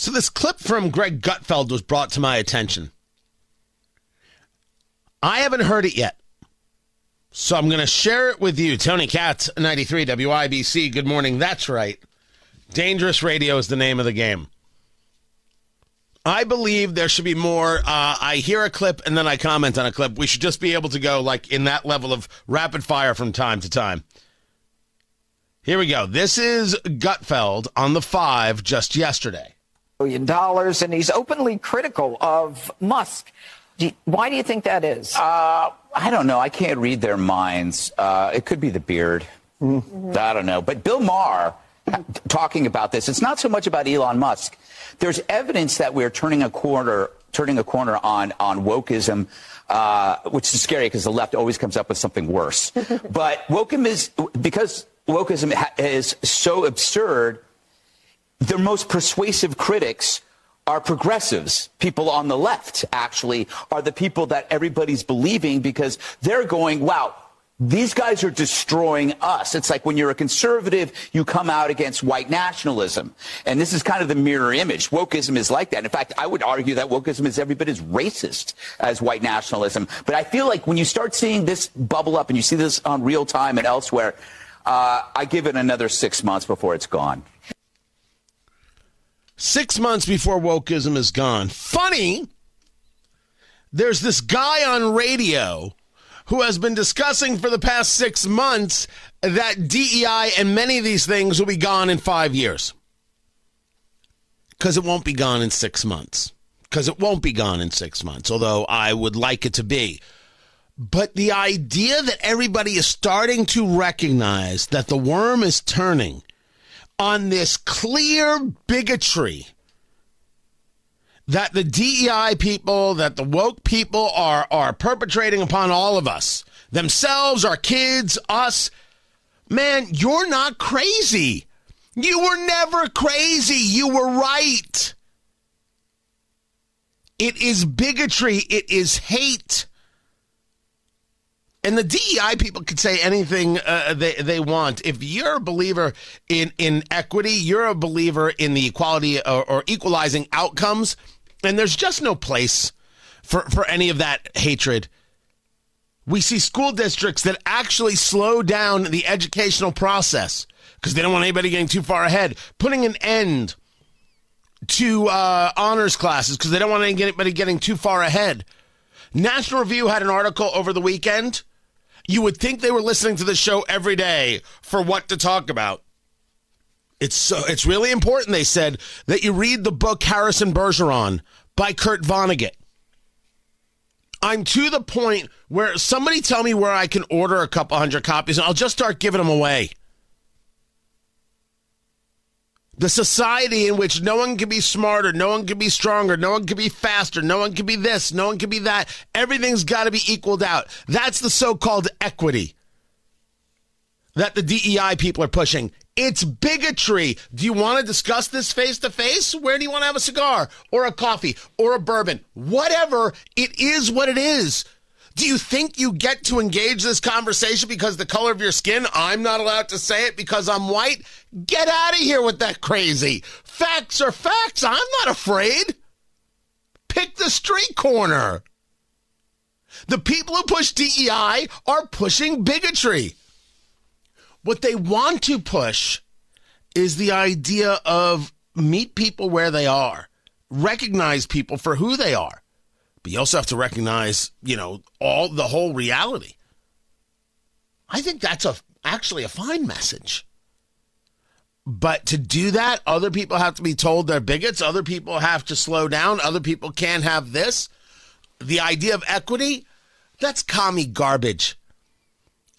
So this clip from Greg Gutfeld was brought to my attention. I haven't heard it yet. So I'm going to share it with you. Tony Katz, 93 WIBC. Good morning. That's right. Dangerous Radio is the name of the game. I believe there should be more. Uh, I hear a clip and then I comment on a clip. We should just be able to go like in that level of rapid fire from time to time. Here we go. This is Gutfeld on the five just yesterday. Billion dollars, and he's openly critical of Musk. Do you, why do you think that is? Uh, I don't know. I can't read their minds. Uh, it could be the beard. Mm-hmm. I don't know. But Bill Maher talking about this. It's not so much about Elon Musk. There's evidence that we're turning a corner, turning a corner on on wokeism, uh, which is scary because the left always comes up with something worse. but wokeism is because wokeism is so absurd. The most persuasive critics are progressives. People on the left, actually, are the people that everybody's believing because they're going, wow, these guys are destroying us. It's like when you're a conservative, you come out against white nationalism. And this is kind of the mirror image. Wokeism is like that. In fact, I would argue that wokeism is every bit as racist as white nationalism. But I feel like when you start seeing this bubble up and you see this on real time and elsewhere, uh, I give it another six months before it's gone. Six months before wokeism is gone. Funny, there's this guy on radio who has been discussing for the past six months that DEI and many of these things will be gone in five years. Because it won't be gone in six months. Because it won't be gone in six months, although I would like it to be. But the idea that everybody is starting to recognize that the worm is turning on this clear bigotry that the DEI people, that the woke people are are perpetrating upon all of us, themselves, our kids, us. Man, you're not crazy. You were never crazy. You were right. It is bigotry. It is hate. And the DEI people can say anything uh, they they want. If you're a believer in in equity, you're a believer in the equality or, or equalizing outcomes and there's just no place for, for any of that hatred. We see school districts that actually slow down the educational process because they don't want anybody getting too far ahead, putting an end to uh, honors classes because they don't want anybody getting too far ahead. National Review had an article over the weekend. You would think they were listening to the show every day for what to talk about. It's so it's really important, they said, that you read the book Harrison Bergeron by Kurt Vonnegut. I'm to the point where somebody tell me where I can order a couple hundred copies and I'll just start giving them away. The society in which no one can be smarter, no one can be stronger, no one can be faster, no one can be this, no one can be that. Everything's got to be equaled out. That's the so called equity that the DEI people are pushing. It's bigotry. Do you want to discuss this face to face? Where do you want to have a cigar or a coffee or a bourbon? Whatever. It is what it is. Do you think you get to engage this conversation because the color of your skin? I'm not allowed to say it because I'm white. Get out of here with that crazy. Facts are facts. I'm not afraid. Pick the street corner. The people who push DEI are pushing bigotry. What they want to push is the idea of meet people where they are, recognize people for who they are. But you also have to recognize, you know, all the whole reality. I think that's a actually a fine message. But to do that, other people have to be told they're bigots. Other people have to slow down. Other people can't have this. The idea of equity, that's commie garbage.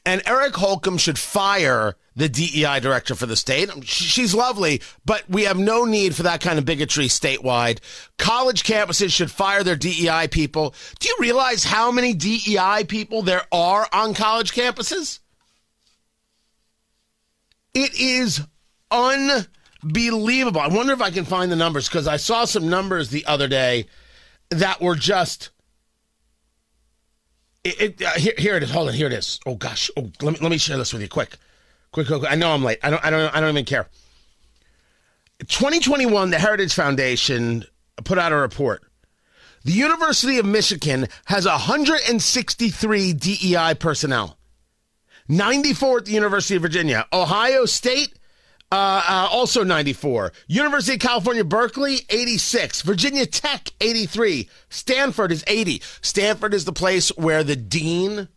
And Eric Holcomb should fire the DEI director for the state. She's lovely, but we have no need for that kind of bigotry statewide. College campuses should fire their DEI people. Do you realize how many DEI people there are on college campuses? It is unbelievable. I wonder if I can find the numbers because I saw some numbers the other day that were just. It, it, uh, here, here it is. Hold on. Here it is. Oh gosh. Oh, let me let me share this with you quick. Quick, quick, quick. I know I'm late. I don't. I don't. I don't even care. 2021, the Heritage Foundation put out a report. The University of Michigan has 163 DEI personnel. 94 at the University of Virginia. Ohio State, uh, uh, also 94. University of California, Berkeley, 86. Virginia Tech, 83. Stanford is 80. Stanford is the place where the dean,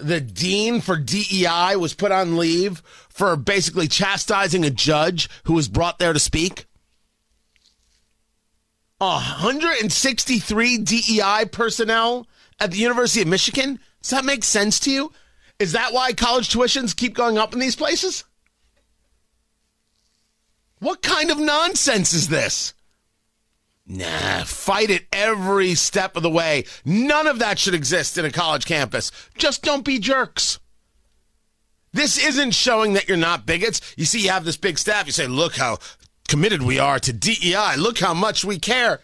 the dean for DEI was put on leave for basically chastising a judge who was brought there to speak. 163 DEI personnel at the University of Michigan? Does that make sense to you? Is that why college tuitions keep going up in these places? What kind of nonsense is this? Nah, fight it every step of the way. None of that should exist in a college campus. Just don't be jerks. This isn't showing that you're not bigots. You see, you have this big staff. You say, look how committed we are to DEI. Look how much we care.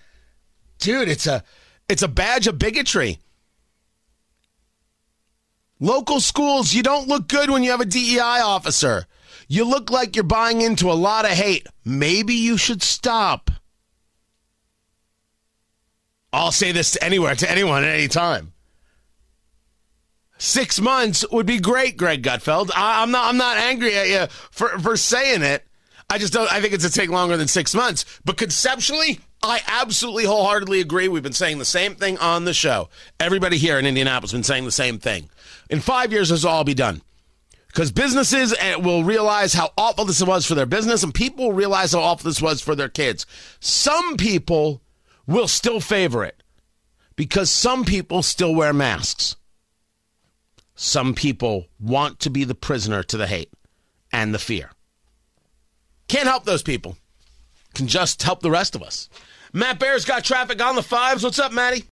Dude, it's a it's a badge of bigotry. Local schools, you don't look good when you have a DEI officer. You look like you're buying into a lot of hate. Maybe you should stop. I'll say this to anywhere, to anyone at any time. Six months would be great, Greg Gutfeld. I, am not. I'm not angry at you for for saying it. I just don't. I think it's to take longer than six months. But conceptually, I absolutely wholeheartedly agree. We've been saying the same thing on the show. Everybody here in Indianapolis has been saying the same thing. In five years, this will all be done. Because businesses eh, will realize how awful this was for their business, and people will realize how awful this was for their kids. Some people will still favor it because some people still wear masks. Some people want to be the prisoner to the hate and the fear. Can't help those people. Can just help the rest of us. Matt Bear's got traffic on the fives. What's up, Matty?